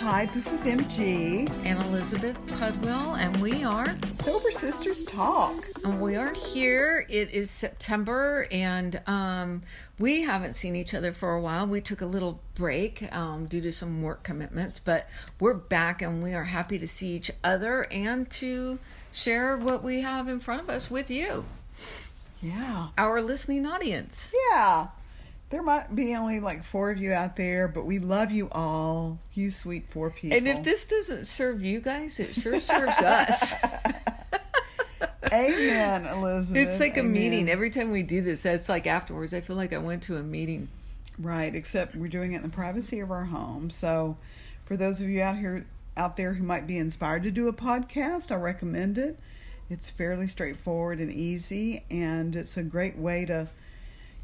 Hi, this is MG. and Elizabeth Pudwell, and we are Sober Sisters Talk. and we are here. It is September, and um, we haven't seen each other for a while. We took a little break um, due to some work commitments, but we're back, and we are happy to see each other and to share what we have in front of us with you, Yeah. our listening audience. Yeah. There might be only like four of you out there, but we love you all. You sweet four people. And if this doesn't serve you guys, it sure serves us. Amen, Elizabeth. It's like a meeting. Every time we do this, it's like afterwards, I feel like I went to a meeting. Right, except we're doing it in the privacy of our home. So, for those of you out here out there who might be inspired to do a podcast, I recommend it. It's fairly straightforward and easy, and it's a great way to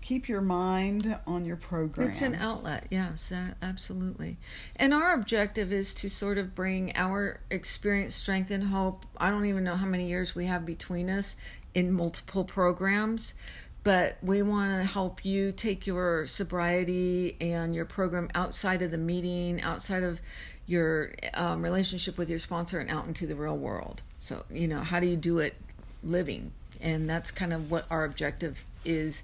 keep your mind on your program. It's an outlet, yes, absolutely. And our objective is to sort of bring our experience, strength, and hope. I don't even know how many years we have between us in multiple programs, but we want to help you take your sobriety and your program outside of the meeting, outside of your um, relationship with your sponsor, and out into the real world. So, you know, how do you do it living? And that's kind of what our objective is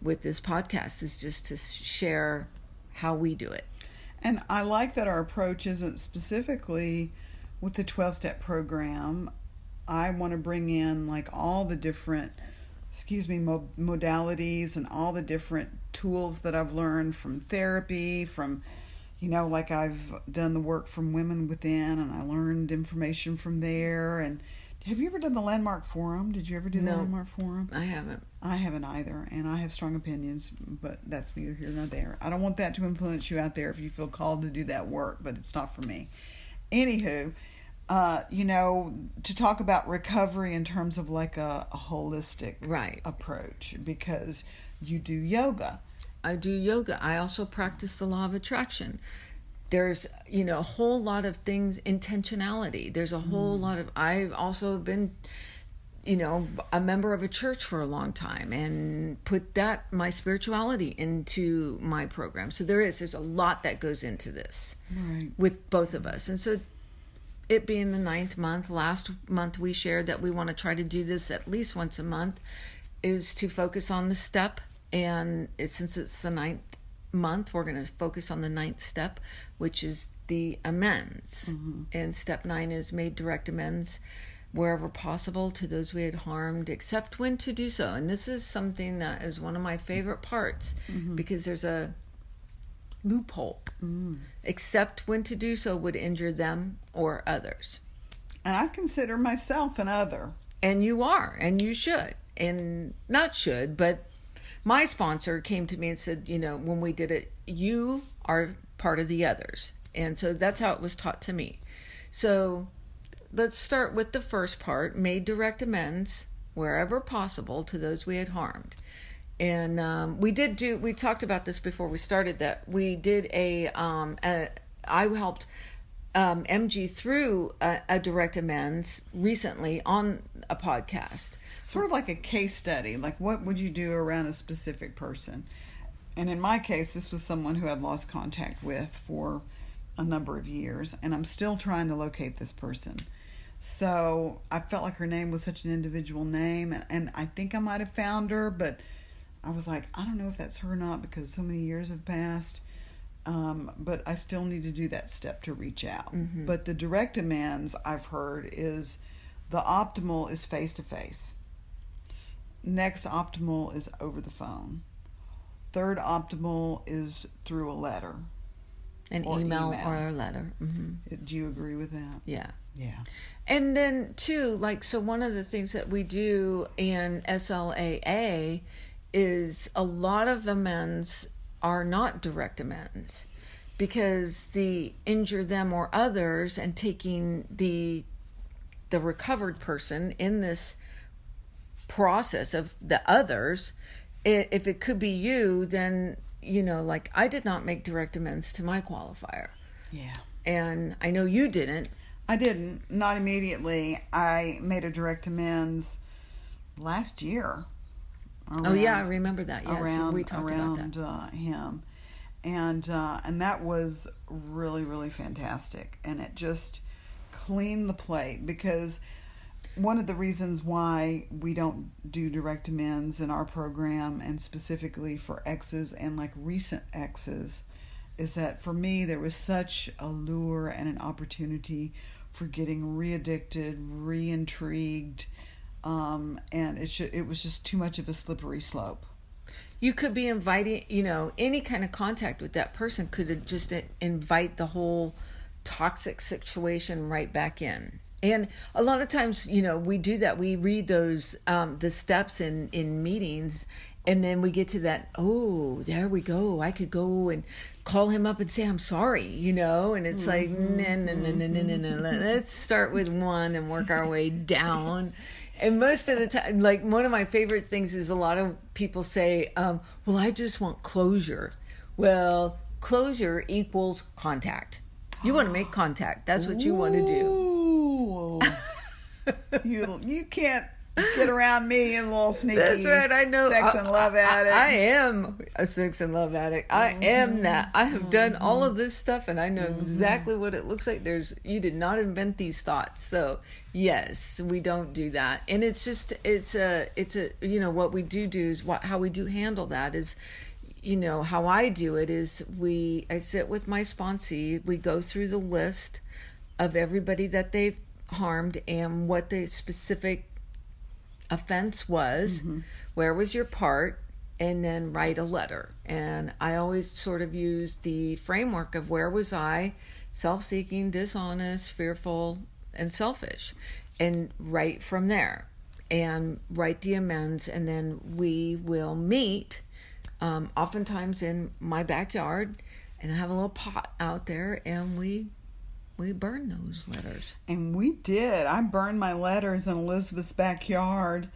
with this podcast is just to share how we do it. And I like that our approach isn't specifically with the 12 step program. I want to bring in like all the different, excuse me, mo- modalities and all the different tools that I've learned from therapy, from, you know, like I've done the work from Women Within and I learned information from there. And have you ever done the Landmark Forum? Did you ever do the No. Landmark Forum? I haven't. I haven't either, and I have strong opinions, but that's neither here nor there. I don't want that to influence you out there if you feel called to do that work, but it's not for me. Anywho, uh, you know, to talk about recovery in terms of like a, a holistic Right. approach, because you do yoga. I do yoga. I also practice the law of attraction. There's, you know, a whole lot of things, intentionality. There's a whole mm. lot of, I've also been, you know, a member of a church for a long time and put that, my spirituality into my program. So there is, there's a lot that goes into this Right. with both of us. And so it being the ninth month, last month we shared that we want to try to do this at least once a month, is to focus on the step. And it, since it's the ninth month, we're going to focus on the ninth step, which is the amends. Mm-hmm. And step nine is made direct amends wherever possible to those we had harmed, except when to do so. And this is something that is one of my favorite parts mm-hmm. because there's a loophole. Mm. Except when to do so would injure them or others. And I consider myself an other. And you are, and you should. And not should, but my sponsor came to me and said, you know, when we did it, you are part of the others. And so that's how it was taught to me. So let's start with the first part made direct amends wherever possible to those we had harmed. And um, we did do, we talked about this before we started that we did a, um, a I helped um, MG through a, a direct amends recently on a podcast. sort of like a case study like what would you do around a specific person? And in my case this was someone who i'd lost contact with for a number of years and i'm still trying to locate this person. So i felt like her name was such an individual name and, and i think i might have found her but i was like i don't know if that's her or not because so many years have passed um, but I still need to do that step to reach out. But the direct amends I've heard is the optimal is face to face. Next optimal is over the phone. Third optimal is through a letter. An Or email, email. or a letter. hmm Do you agree with that? Yeah. Yeah. And then, too, like, so one of the things that we do in SLAA is a lot of amends are not direct amends because the injure them or others and taking the the recovered person in this process of the others i- if it could be you then you know like i did not make direct amends to my qualifier Yeah. and i know you didn't I didn't. Not immediately. I made a direct amends last year. Oh yeah i remember that. Yes around we talked about that. around uh, him, and uh, and that was really really fantastic, and it just cleaned the plate because one of the reasons why we don't do direct amends in our program and specifically for exes and like recent exes is that for me there was such a lure and an opportunity for getting re-addicted re-intrigued um, and it, sh- it was just too much of a slippery slope. You could be inviting you know any kind of contact with that person could just invite the whole toxic situation right back in. And a lot of times you know we do that. We read those um, the steps in in meetings and then we get to that oh there we go. I could go and call him up and say i'm sorry you know? And it's like nah, nah, nah, nah, nah, nah, nah. let's start with one and work our way down and most of the time like one of my favorite things is a lot of people say um, well i just want closure. Well closure equals contact. You want to make contact. That's what you want to do you you can't get around me and little sneaky. That's right. I know. Sex and love addict. I, I, am a sex and love addict. I mm-hmm. am that. I have mm-hmm. done all of this stuff, and I know mm-hmm. exactly what it looks like. There's you did not invent these thoughts, so yes, we don't do that. And it's just it's a it's a you know what we do do is what how we do handle that is you know how I do it is we I sit with my sponsee. We go through the list of everybody that they've harmed and what the specific offense was, mm-hmm. where was your part, and then write a letter. And I always sort of use the framework of where was I, self seeking, dishonest, fearful, and selfish, and write from there and write the amends, and then we will meet. Um, oftentimes in my backyard, and I have a little pot out there, and we we burned those letters. And we did. I burned my letters in Elizabeth's backyard,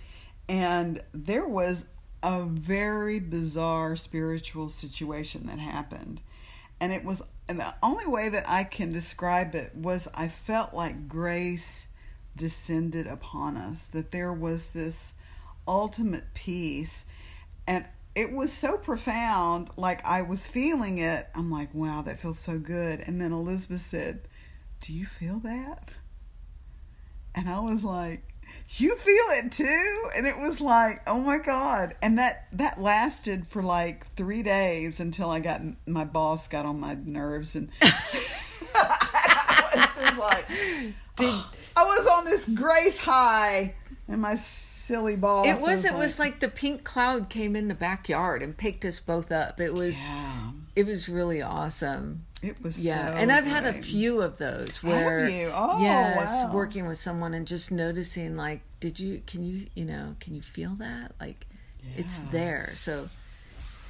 and there was a very bizarre spiritual situation that happened. And it was, and the only way that I can describe it was I felt like grace descended upon us, that there was this ultimate peace. And it was so profound, like I was feeling it. I'm like, wow, that feels so good. And then Elizabeth said, do you feel that? And I was like, you feel it too? And it was like, oh my God. And that, that lasted for like three days until I got, my boss got on my nerves and I was just like, Did, I was on this grace high and my silly boss. It was, was it like, was like the pink cloud came in the backyard and picked us both up. It was, yeah. It was really awesome. It was yeah, so and I've had a few of those where oh, yes, wow. working with someone and just noticing like, did you can you you know can you feel that like yeah. it's there. So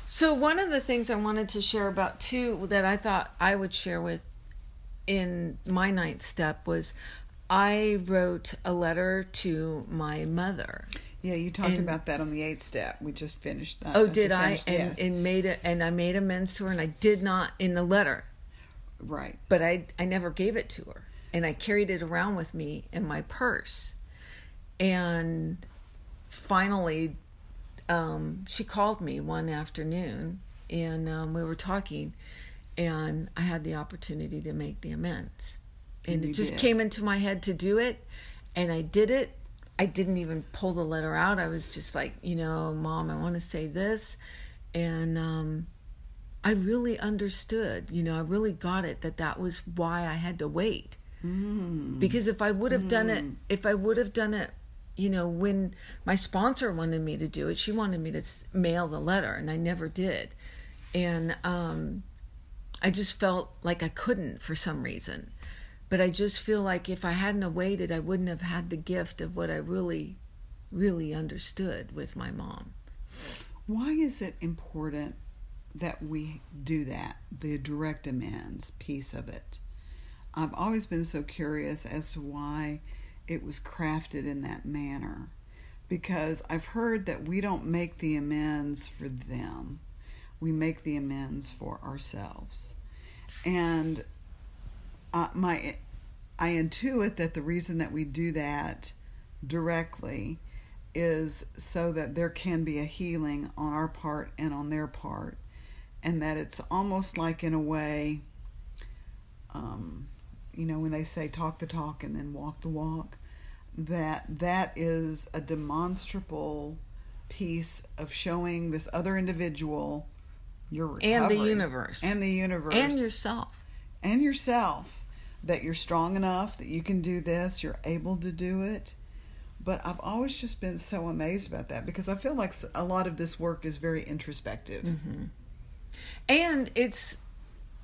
so one of the things I wanted to share about too that I thought I would share with in my ninth step was I wrote a letter to my mother. Yeah, you talked and, about that on the eighth step. We just finished that. Oh, did I? And, yes. and made it, and I made amends to her, and I did not in the letter. Right. But I I never gave it to her. And I carried it around with me in my purse. And finally um, she called me one afternoon and um, we were talking and I had the opportunity to make the amends. And, and it just did. came into my head to do it and I did it. I didn't even pull the letter out. I was just like, you know, mom, I want to say this and um, I really understood, you know, I really got it that that was why I had to wait. Mm. Because if I would have mm. done it, mm. if I would have done it, you know, when my sponsor wanted me to do it, she wanted me to mail the letter, and I never did. And um, I just felt like I couldn't for some reason. But I just feel like if I hadn't waited, I wouldn't have had the gift of what I really, really understood with my mom. Why is it important that we do that, the direct amends piece of it. I've always been so curious as to why it was crafted in that manner because I've heard that we don't make the amends for them, we make the amends for ourselves. And uh, my I intuit that the reason that we do that directly is so that there can be a healing on our part and on their part and that it's almost like in a way um, you know when they say talk the talk and then walk the walk that that is a demonstrable piece of showing this other individual your recovery And the universe. and the universe and yourself. and yourself that you're strong enough that you can do this you're able to do it. But i've always just been so amazed about that because i feel like a lot of this work is very introspective. And it's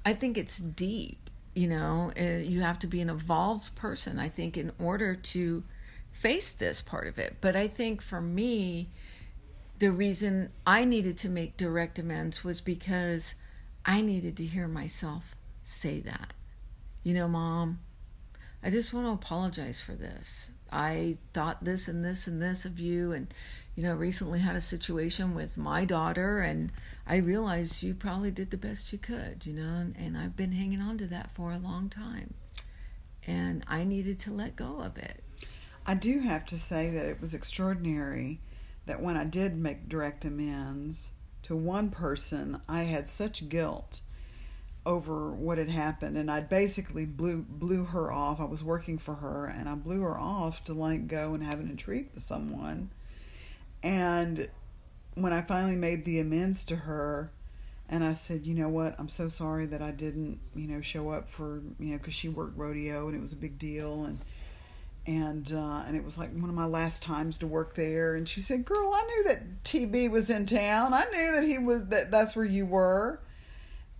i think it's deep you know? Uh, you have to be an evolved person i think in order to face this part of it. But i think for me the reason i needed to make direct amends was because i needed to hear myself say that you know mom I just want to apologize for this. I thought this and this and this of you, and you know, recently had a situation with my daughter, and I realized you probably did the best you could, you know, and, and I've been hanging on to that for a long time, and I needed to let go of it. I do have to say that it was extraordinary that when I did make direct amends to one person, I had such guilt over what had happened and I basically blew blew her off. I was working for her and I blew her off to like go and have an intrigue with someone. And when I finally made the amends to her and I said, "You know what? I'm so sorry that I didn't, you know, show up for, you know, cuz she worked rodeo and it was a big deal and and uh, and it was like one of my last times to work there. And she said, "Girl, I knew that TB was in town. I knew that he was that that's where you were."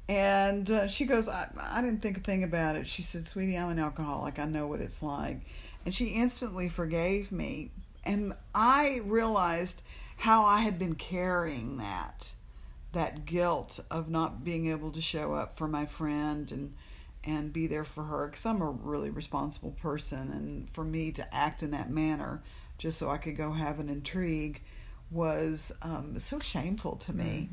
And uh, she goes, I, "I didn't think a thing about it." She said, "Sweetie, I'm an alcoholic. I know what it's like." And she instantly forgave me, and I realized how I had been carrying that that guilt of not being able to show up for my friend and and be there for her because I'm a really responsible person and for me to act in that manner just so I could go have an intrigue was um, so shameful to me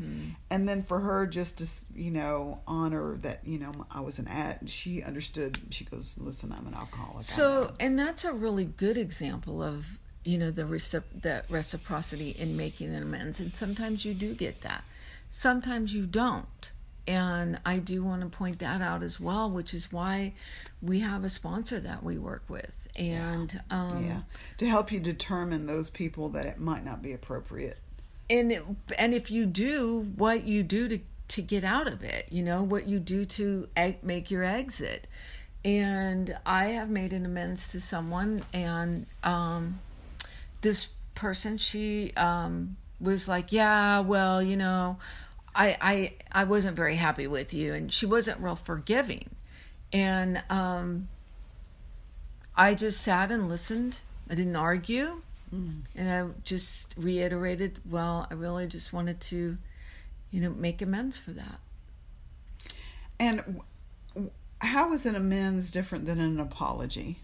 and then for her just to you know honor that you know I was an ad she understood she goes listen I'm an alcoholic So, and that's a really good example of you know the recip- that reciprocity in making an amends. And sometimes you do get that, sometimes you don't. And I do want to point that out as well, which is why we have a sponsor that we work with, and um, yeah. To help you determine those people that it might not be appropriate. And it, and if you do what you do to to get out of it you know what you do to egg, make your exit. And i have made an amends to someone and um this person she um was like yeah well you know i i i wasn't very happy with you. And she wasn't real forgiving. And um i just sat and listened. I didn't argue. Mm. And I just reiterated, well, I really just wanted to, you know, make amends for that. and how is an amends different than an apology?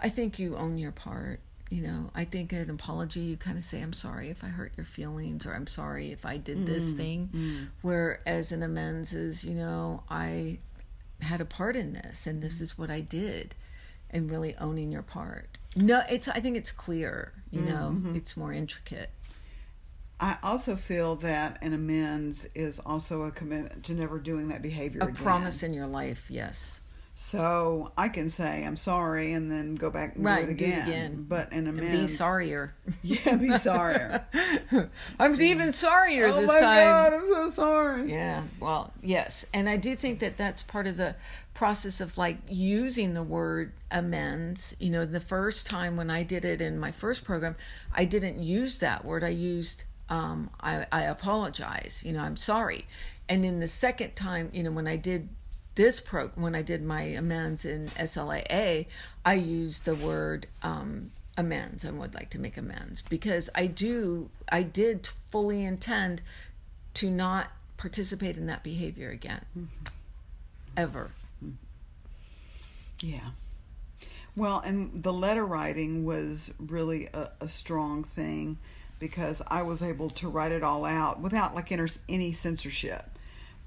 I think you own your part. You know, I think an apology, you kind of say, I'm sorry if I hurt your feelings, or I'm sorry if I did this mm, thing. Mm. Whereas an amends is, you know, I had a part in this, and this is what I did, and really owning your part. No, it's, I think it's clear, you know, mm-hmm. it's more intricate. I also feel that an amends is also a commitment to never doing that behavior A again. promise in your life, yes. So I can say I'm sorry and then go back and Right, do it do it again. again. But an And amends, be sorrier. Yeah, be sorrier. I'm even sorrier oh this my. God, I'm so sorry. Yeah, well, yes. And I do think that that's part of the process of like using the word amends. You know, the first time when I did it in my first program, I didn't use that word. I used, um, I, I apologize. You know, I'm sorry. And in the second time, you know, when I did this pro, when I did my amends in SLAA, I used the word, um, amends. And would like to make amends because I do I did fully intend to not participate in that behavior again. Ever. Yeah. Well, and the letter writing was really a, a strong thing because I was able to write it all out without like inter- any censorship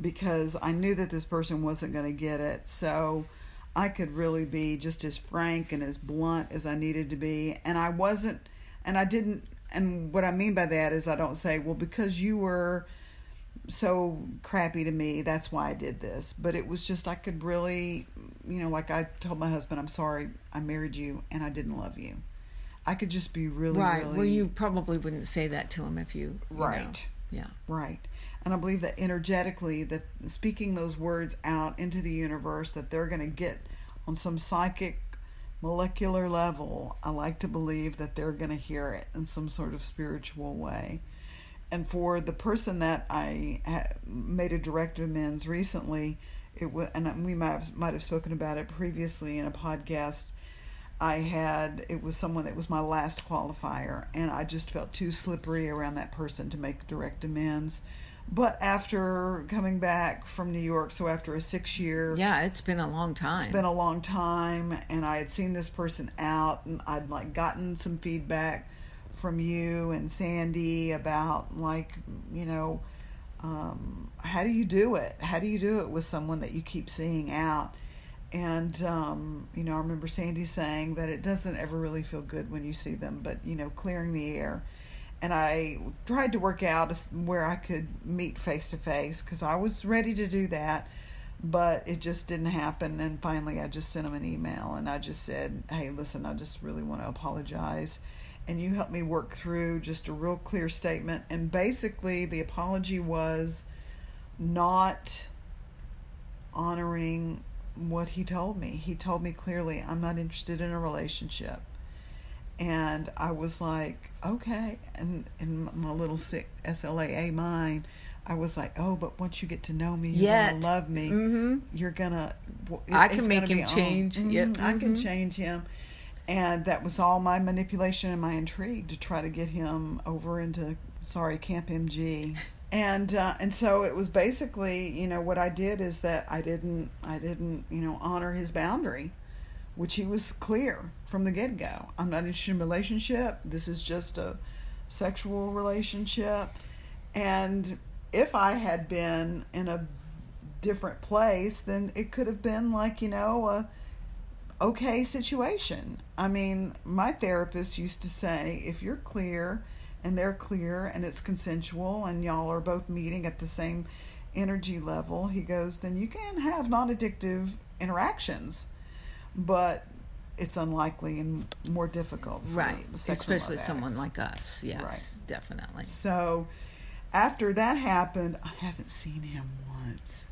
because I knew that this person wasn't going to get it. So I could really be just as frank and as blunt as I needed to be. And I wasn't, and I didn't, and what I mean by that is I don't say, well, because you were so crappy to me. That's why I did this. But it was just I could really, you know, like I told my husband, I'm sorry, I married you and I didn't love you. I could just be really, right. really Well, you probably wouldn't say that to him if you, you know. Right. Yeah. Right. And I believe that energetically, that speaking those words out into the universe, that they're going to get on some psychic, molecular level. I like to believe that they're going to hear it in some sort of spiritual way. And for the person that I made a direct amends recently, it was, and we might have, might have spoken about it previously in a podcast. I had it was someone that was my last qualifier, and I just felt too slippery around that person to make direct amends. But after coming back from New York, so after a six year, Yeah, it's been a long time. it's been a long time, and I had seen this person out, and I'd like gotten some feedback from you and Sandy about like you know, um, how do you do it? How do you do it with someone that you keep seeing out? And um, you know, I remember Sandy saying that it doesn't ever really feel good when you see them, but you know, clearing the air. And I tried to work out where I could meet face to face because I was ready to do that, but it just didn't happen. And finally, I just sent him an email and I just said, "Hey, listen, I just really want to apologize." And you helped me work through just a real clear statement. And basically, the apology was not honoring what he told me. He told me clearly, I'm not interested in a relationship. And I was like, okay. And in my little sick SLAA mind, I was like, oh, but once you get to know me, you're Yet. to love me. Mm-hmm. You're going to. I can make him change. Yeah, I can mhm. change him. And that was all my manipulation and my intrigue to try to get him over into, sorry, Camp MG. And uh, and so it was basically, you know, what I did is that I didn't I didn't you know honor his boundary, which he was clear from the get go. I'm not interested in relationship. This is just a sexual relationship. And if I had been in a different place, then it could have been like you know a okay situation. I mean, my therapist used to say if you're clear and they're clear and it's consensual and y'all are both meeting at the same energy level, he goes, then you can have non addictive interactions. But it's unlikely and more difficult. For Right. Especially someone like us. Yes, Right. definitely. So after that happened, I haven't seen him once.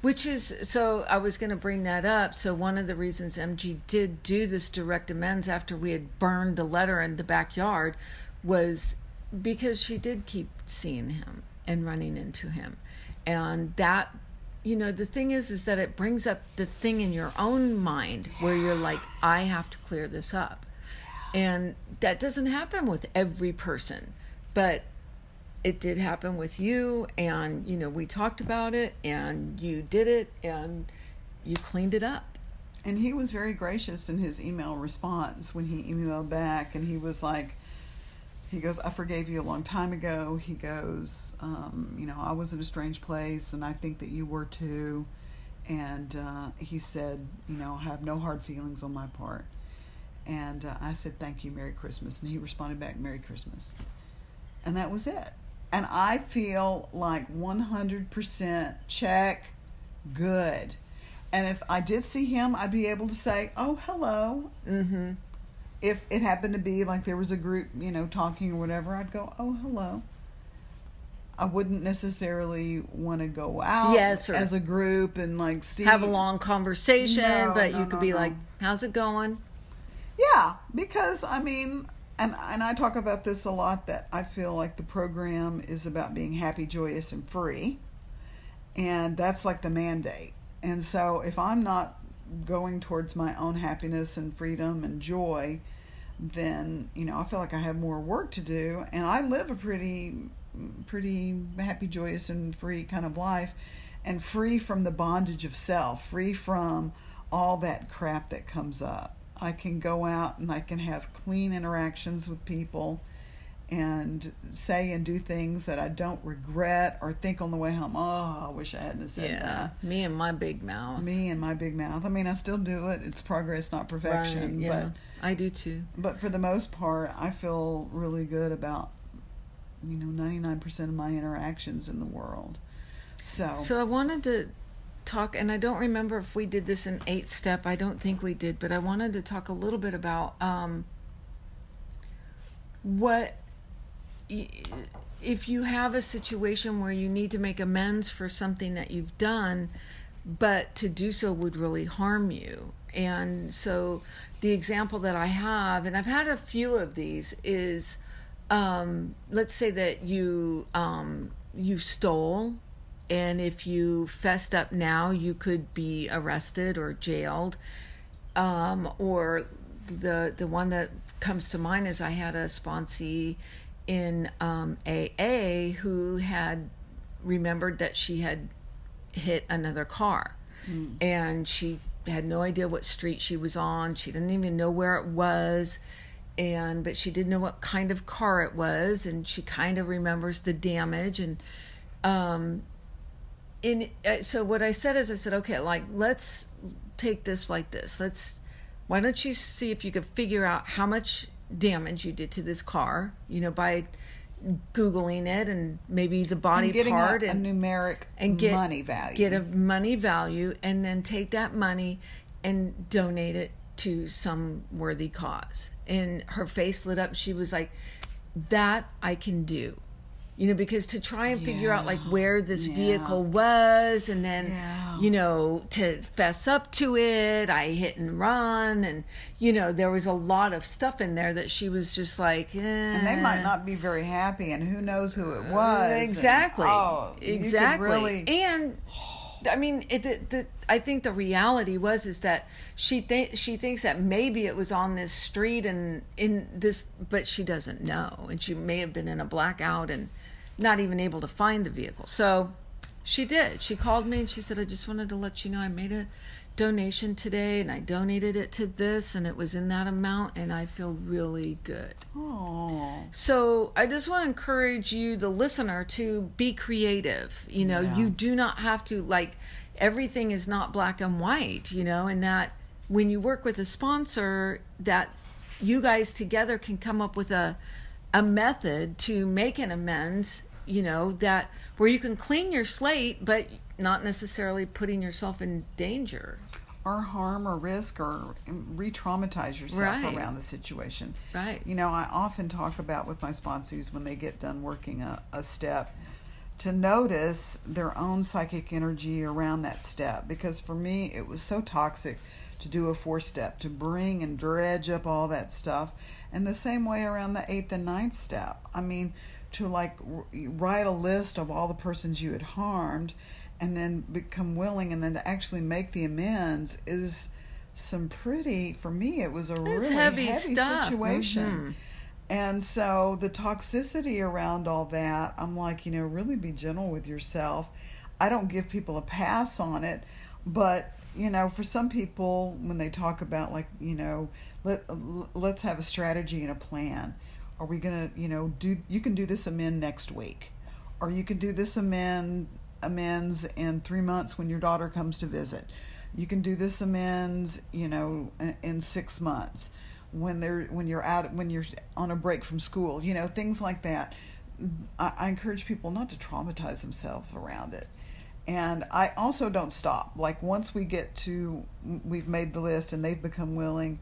Which is so I was going to bring that up. So one of the reasons MG did do this direct amends after we had burned the letter in the backyard was because she did keep seeing him and running into him. And that you know, the thing is is that it brings up the thing in your own mind where you're like I have to clear this up. And that doesn't happen with every person. But it did happen with you and you know we talked about it and you did it and you cleaned it up And he was very gracious in his email response when he emailed back, and he was like, he goes, I forgave you a long time ago. He goes, um, you know, I was in a strange place, and I think that you were too. And uh, he said, you know, I have no hard feelings on my part. And uh, I said, thank you, Merry Christmas. And he responded back, Merry Christmas. And that was it. And I feel like 100% check, good. And if I did see him, I'd be able to say, "Oh, hello." mm-hmm If it happened to be like there was a group, you know, talking or whatever, I'd go, "Oh, hello." I wouldn't necessarily want to go out Yes, as a group and like see have a long conversation No, but no, you could no, be no. like how's it going Yeah, because I mean, and and I talk about this a lot that I feel like the program is about being happy, joyous, and free, and that's like the mandate. And so if I'm not going towards my own happiness and freedom and joy, then you know I feel like I have more work to do, and I live a pretty pretty happy, joyous, and free kind of life, and free from the bondage of self, free from all that crap that comes up. I can go out and I can have clean interactions with people and say and do things that I don't regret or think on the way home, oh, I wish I hadn't said yeah that. me and my big mouth Me and my big mouth. I mean, I still do it. It's progress, not perfection. right, yeah i do too But but for the most part, I feel really good about you know 99% of my interactions in the world. So So I wanted to talk, and I don't remember if we did this in eighth step. I don't think we did, but I wanted to talk a little bit about um, what if you have a situation where you need to make amends for something that you've done, but to do so would really harm you. And so the example that I have, and I've had a few of these, is um, let's say that you um, you stole and if you fessed up now you could be arrested or jailed um, or the the one that comes to mind is I had a sponsee in um, AA who had remembered that she had hit another car. And she had no idea what street she was on. She didn't even know where it was. And but she didn't know what kind of car it was. And she kind of remembers the damage. And um in uh, so what i said is i said okay like let's take this like this. Let's why don't you see if you could figure out how much damage you did to this car you know by googling it and maybe the body and getting part a, a and numeric and get money value. Get a money value, and then take that money and donate it to some worthy cause. And her face lit up. She was like, "That I can do." You know, because to try and figure out like where this Yeah. vehicle was, and then Yeah. you know to fess up to it, I hit and run, and you know there was a lot of stuff in there that she was just like, eh. and they might not be very happy, and who knows who it was. and- exactly oh, exactly really, and i mean it the, the, i think the reality was is that she think she thinks that maybe it was on this street and in this but she doesn't know and she may have been in a blackout and not even able to find the vehicle so she did she called me and she said i just wanted to let you know i made a donation today and i donated it to this and it was in that amount and i feel really good oh, so I just want to encourage you, the listener, to be creative. You know, Yeah. you do not have to like everything is not black and white. You know, and that when you work with a sponsor, that you guys together can come up with a a method to make an amends. You know that where you can clean your slate, but not necessarily putting yourself in danger. or harm or risk or re-traumatize yourself Right. around the situation. Right. You know, I often talk about with my sponsees when they get done working a, a step to notice their own psychic energy around that step because for me it was so toxic to do a four step to bring and dredge up all that stuff and the same way around the eighth and ninth step i mean to like r- write a list of all the persons you had harmed and then become willing and then to actually make the amends is some pretty for me it was a really heavy heavy, situation Mhm. and so the toxicity around all that, I'm like, you know, really be gentle with yourself. I don't give people a pass on it, but you know, for some people when they talk about like, you know, let let's have a strategy and a plan. Are we to, you know, do you can do this amend next week. Or you can do this amend amends in 3 months when your daughter comes to visit. You can do this amends, you know, in- 6 months when they're when you're out when you're on a break from school you know things like that. I, I encourage people not to traumatize themselves around it. And i also don't stop. Like once we get to we've made the list and they've become willing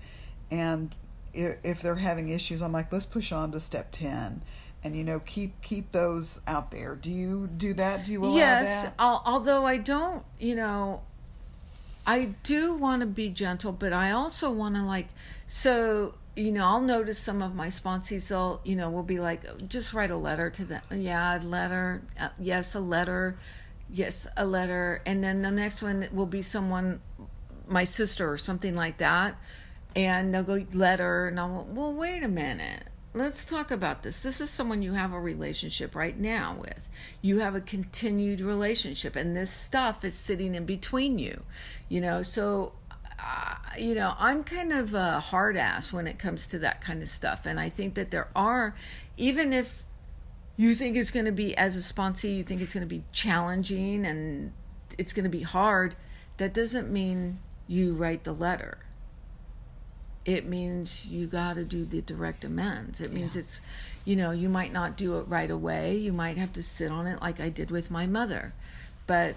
and if, if they're having issues i'm like let's push on to step 10 and you know keep keep those out there. Do you do that? Do you allow yes that? al- although i don't you know i do want to be gentle but i also want to like so you know i'll notice some of my sponsees they'll you know will be like just write a letter to them. Yeah a letter uh, yes a letter yes a letter. And then the next one will be someone my sister or something like that and they'll go letter and i'll well wait a minute. Let's talk about this. This is someone you have a relationship right now with. You have a continued relationship and this stuff is sitting in between you you know? So uh, you know i'm kind of a hard ass when it comes to that kind of stuff and i think that there are even if you think it's going to be as a sponsee you think it's going to be challenging and it's going to be hard that doesn't mean you write the letter it means you got to do the direct amends. It means Yeah. it's, you know, you might not do it right away. You might have to sit on it like I did with my mother. But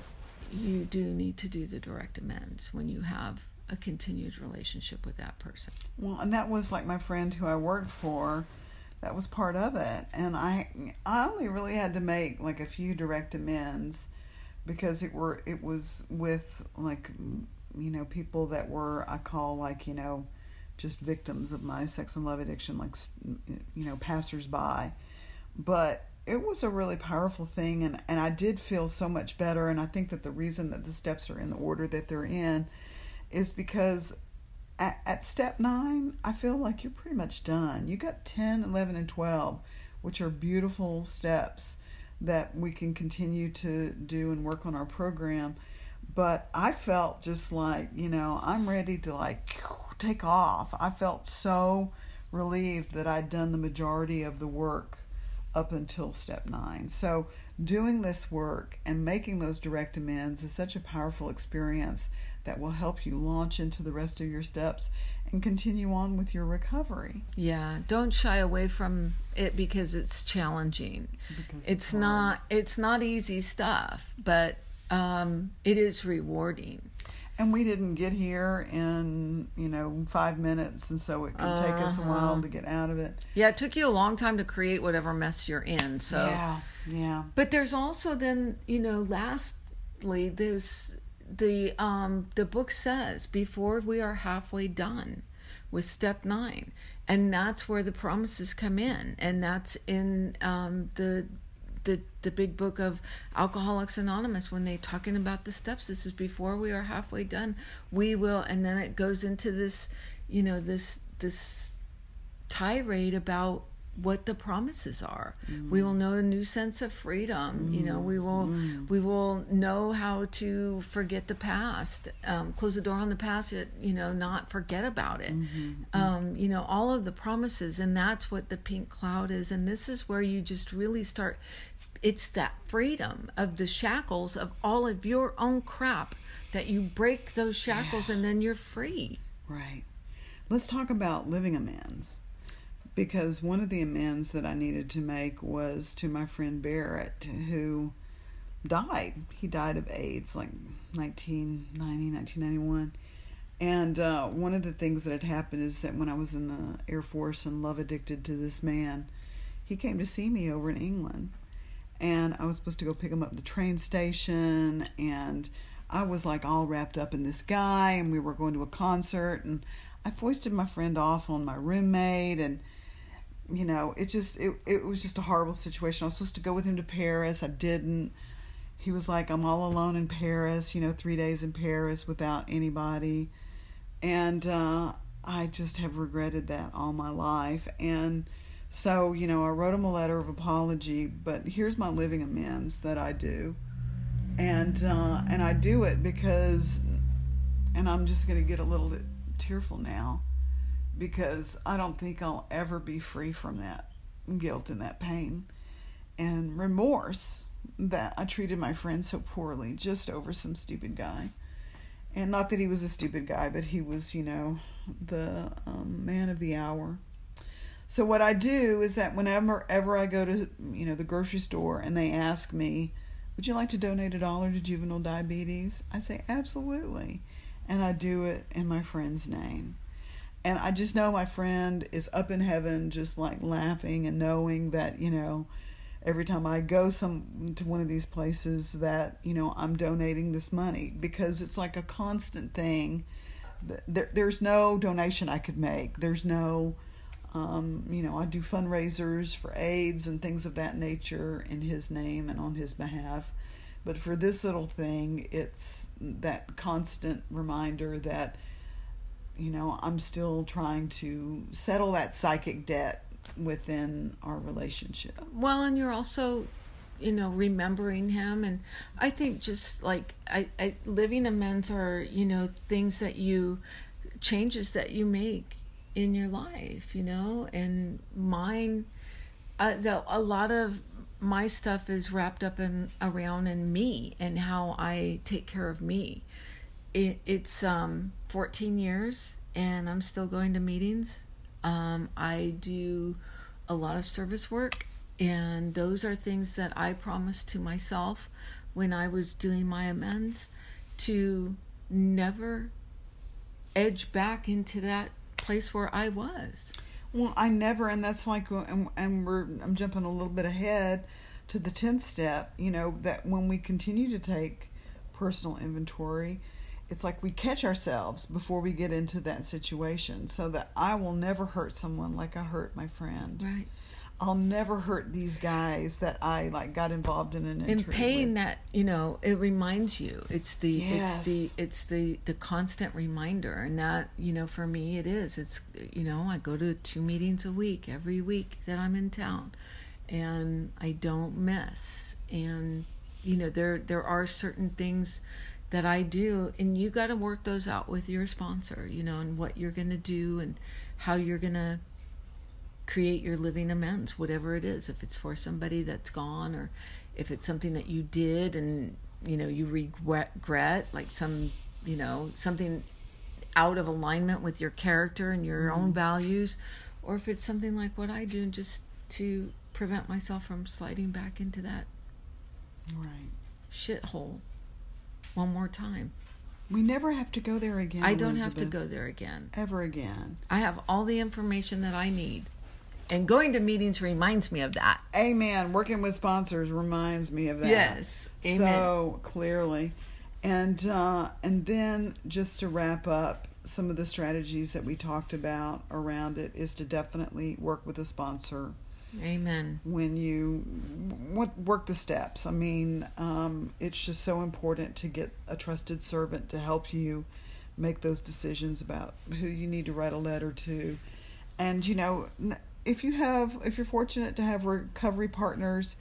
you do need to do the direct amends when you have a continued relationship with that person. Well, and that was like my friend who I worked for. That was part of it, and I I only really had to make like a few direct amends because it were it was with like you know people that were I call like you know just victims of my sex and love addiction like you know passersby, but it was a really powerful thing and and I did feel so much better and I think that the reason that the steps are in the order that they're in is because at, at step nine, I feel like you're pretty much done. You got 10, 11, and 12, which are beautiful steps that we can continue to do and work on our program. But I felt just like, you know, I'm ready to like take off. I felt so relieved that I'd done the majority of the work up until step nine. So, doing this work and making those direct amends is such a powerful experience that will help you launch into the rest of your steps and continue on with your recovery. Yeah, don't shy away from it because it's challenging. Because it's it's not it's not easy stuff, but um, it is rewarding. And we didn't get here in, you know, five minutes, and so it can take us a while to get out of it. Yeah, it took you a long time to create whatever mess you're in. So, Yeah, yeah. but there's also then you know, lastly, there's the um the book says before we are halfway done with step nine, and that's where the promises come in, and that's in um the the the big book of Alcoholics Anonymous when they talking about the steps. This is before we are halfway done. We will, and then it goes into this, you know, this this tirade about what the promises are. We will know a new sense of freedom. You know, we will we will know how to forget the past, um, close the door on the past. Yet, you know, not forget about it. Um, you know, all of the promises, and that's what the pink cloud is. And this is where you just really start. It's that freedom of the shackles of all of your own crap that you break those shackles, and then you're free. Right. Let's talk about living amends. Because one of the amends that I needed to make was to my friend Barrett, who died. He died of AIDS like 1990, 1991. And uh, one of the things that had happened is that when I was in the Air Force and love addicted to this man, he came to see me over in England. And I was supposed to go pick him up at the train station. And I was like all wrapped up in this guy. And we were going to a concert. And I foisted my friend off on my roommate. And, you know, it just, it, it was just a horrible situation. I was supposed to go with him to Paris. I didn't he was like, I'm all alone in Paris, you know, three days in Paris without anybody. And uh, I just have regretted that all my life. And so, you know, I wrote him a letter of apology, but here's my living amends that I do. And uh, and I do it because, and I'm just going to get a little bit tearful now, because I don't think I'll ever be free from that guilt and that pain and remorse that I treated my friend so poorly just over some stupid guy. And not that he was a stupid guy, but he was, you know, the um, man of the hour. So what I do is that whenever ever I go to, you know, the grocery store and they ask me, "Would you like to donate a dollar to juvenile diabetes?" I say, "Absolutely." And I do it in my friend's name. And I just know my friend is up in heaven just like laughing and knowing that, you know, every time I go some to one of these places that you know I'm donating this money because it's like a constant thing. There, there's no donation I could make. There's no, um, you know, I do fundraisers for AIDS and things of that nature in his name and on his behalf. But for this little thing, it's that constant reminder that, you know, I'm still trying to settle that psychic debt within our relationship. Well, and you're also, you know, remembering him, and I think just like I, I living amends are, you know, things that you changes that you make in your life, you know, and mine, uh, the, a lot of my stuff is wrapped up in around in me and how I take care of me. It, it's um 14 years and I'm still going to meetings. Um, I do a lot of service work, and those are things that I promised to myself when I was doing my amends to never edge back into that place where I was. Well, I never, and that's like, and, and we're I'm jumping a little bit ahead to the tenth step. You know that when we continue to take personal inventory, it's like we catch ourselves before we get into that situation, so that I will never hurt someone like I hurt my friend. Right. I'll never hurt these guys that I like got involved in an in pain that you know it reminds you. It's the Yes. it's the it's the the constant reminder. And that you know for me it is. It's you know i go to two meetings a week every week that i'm in town. And i don't miss. And you know there there are certain things that i do. And you got to work those out with your sponsor you know and what you're going to do and how you're going to create your living amends, whatever it is. If it's for somebody that's gone, or if it's something that you did and you know you regret, like some you know something out of alignment with your character and your mm-hmm. own values, or if it's something like what I do, just to prevent myself from sliding back into that Right. shithole one more time. We never have to go there again. I don't have to go there again. ever again. I have all the information that I need. And going to meetings reminds me of that. Amen. Working with sponsors reminds me of that. Yes. Amen. So clearly, and uh, and then just to wrap up, some of the strategies that we talked about around it is to definitely work with a sponsor Amen. when you work the steps. I mean, um, it's just so important to get a trusted servant to help you make those decisions about who you need to write a letter to. And you know, if you have, if you're fortunate to have recovery partners,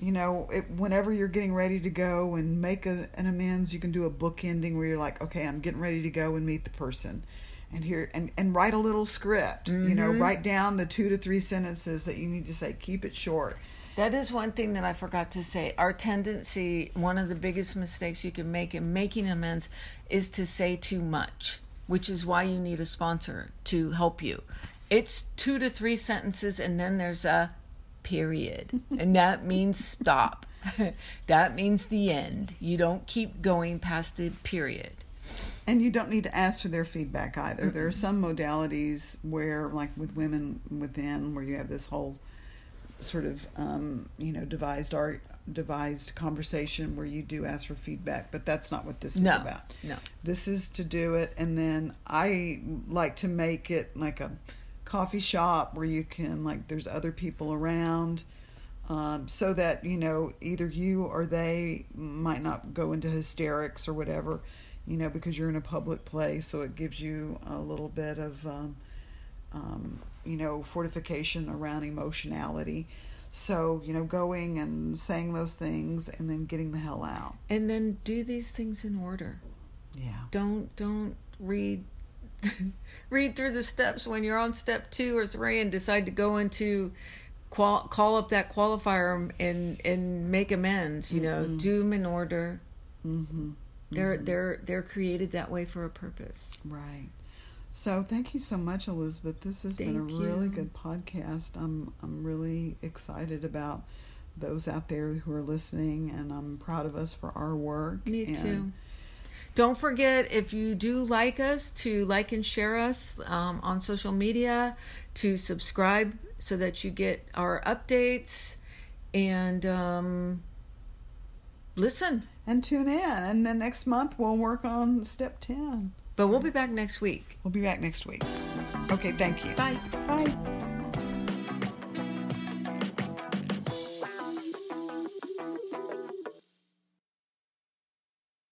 you know, it, whenever you're getting ready to go and make a, an amends, you can do a book ending where you're like, okay, I'm getting ready to go and meet the person. And here and, and write a little script. You know, mm-hmm. write down the two to three sentences that you need to say. Keep it short. That is one thing that I forgot to say. Our tendency, one of the biggest mistakes you can make in making amends, is to say too much, which is why you need a sponsor to help you. It's two to three sentences, and then there's a period, and that means stop. that means the end. You don't keep going past the period. And you don't need to ask for their feedback either. There are some modalities where, like with women within, where you have this whole sort of, um, you know, devised art, devised conversation where you do ask for feedback. But that's not what this is about. no. This is to do it, and then I like to make it like a coffee shop where you can like there's other people around. Um, so that you know either you or they might not go into hysterics or whatever you know because you're in a public place so it gives you a little bit of um, um, you know fortification around emotionality so you know going and saying those things and then getting the hell out And then do these things in order. yeah don't don't read read through the steps when you're on step two or three and decide to go into qual- call up that qualifier and and make amends you know do them in order mm-hmm. they're they're they're created that way for a purpose Right. So thank you so much, Elizabeth. This has been Thank a really you. good podcast. I'm I'm really excited about those out there who are listening, and I'm proud of us for our work. me and too don't forget if you do like us to like and share us um, on social media to subscribe so that you get our updates and um, listen And tune in, and then next month we'll work on step ten. But we'll be back next week. We'll be back next week. Okay, thank you. Bye. Bye.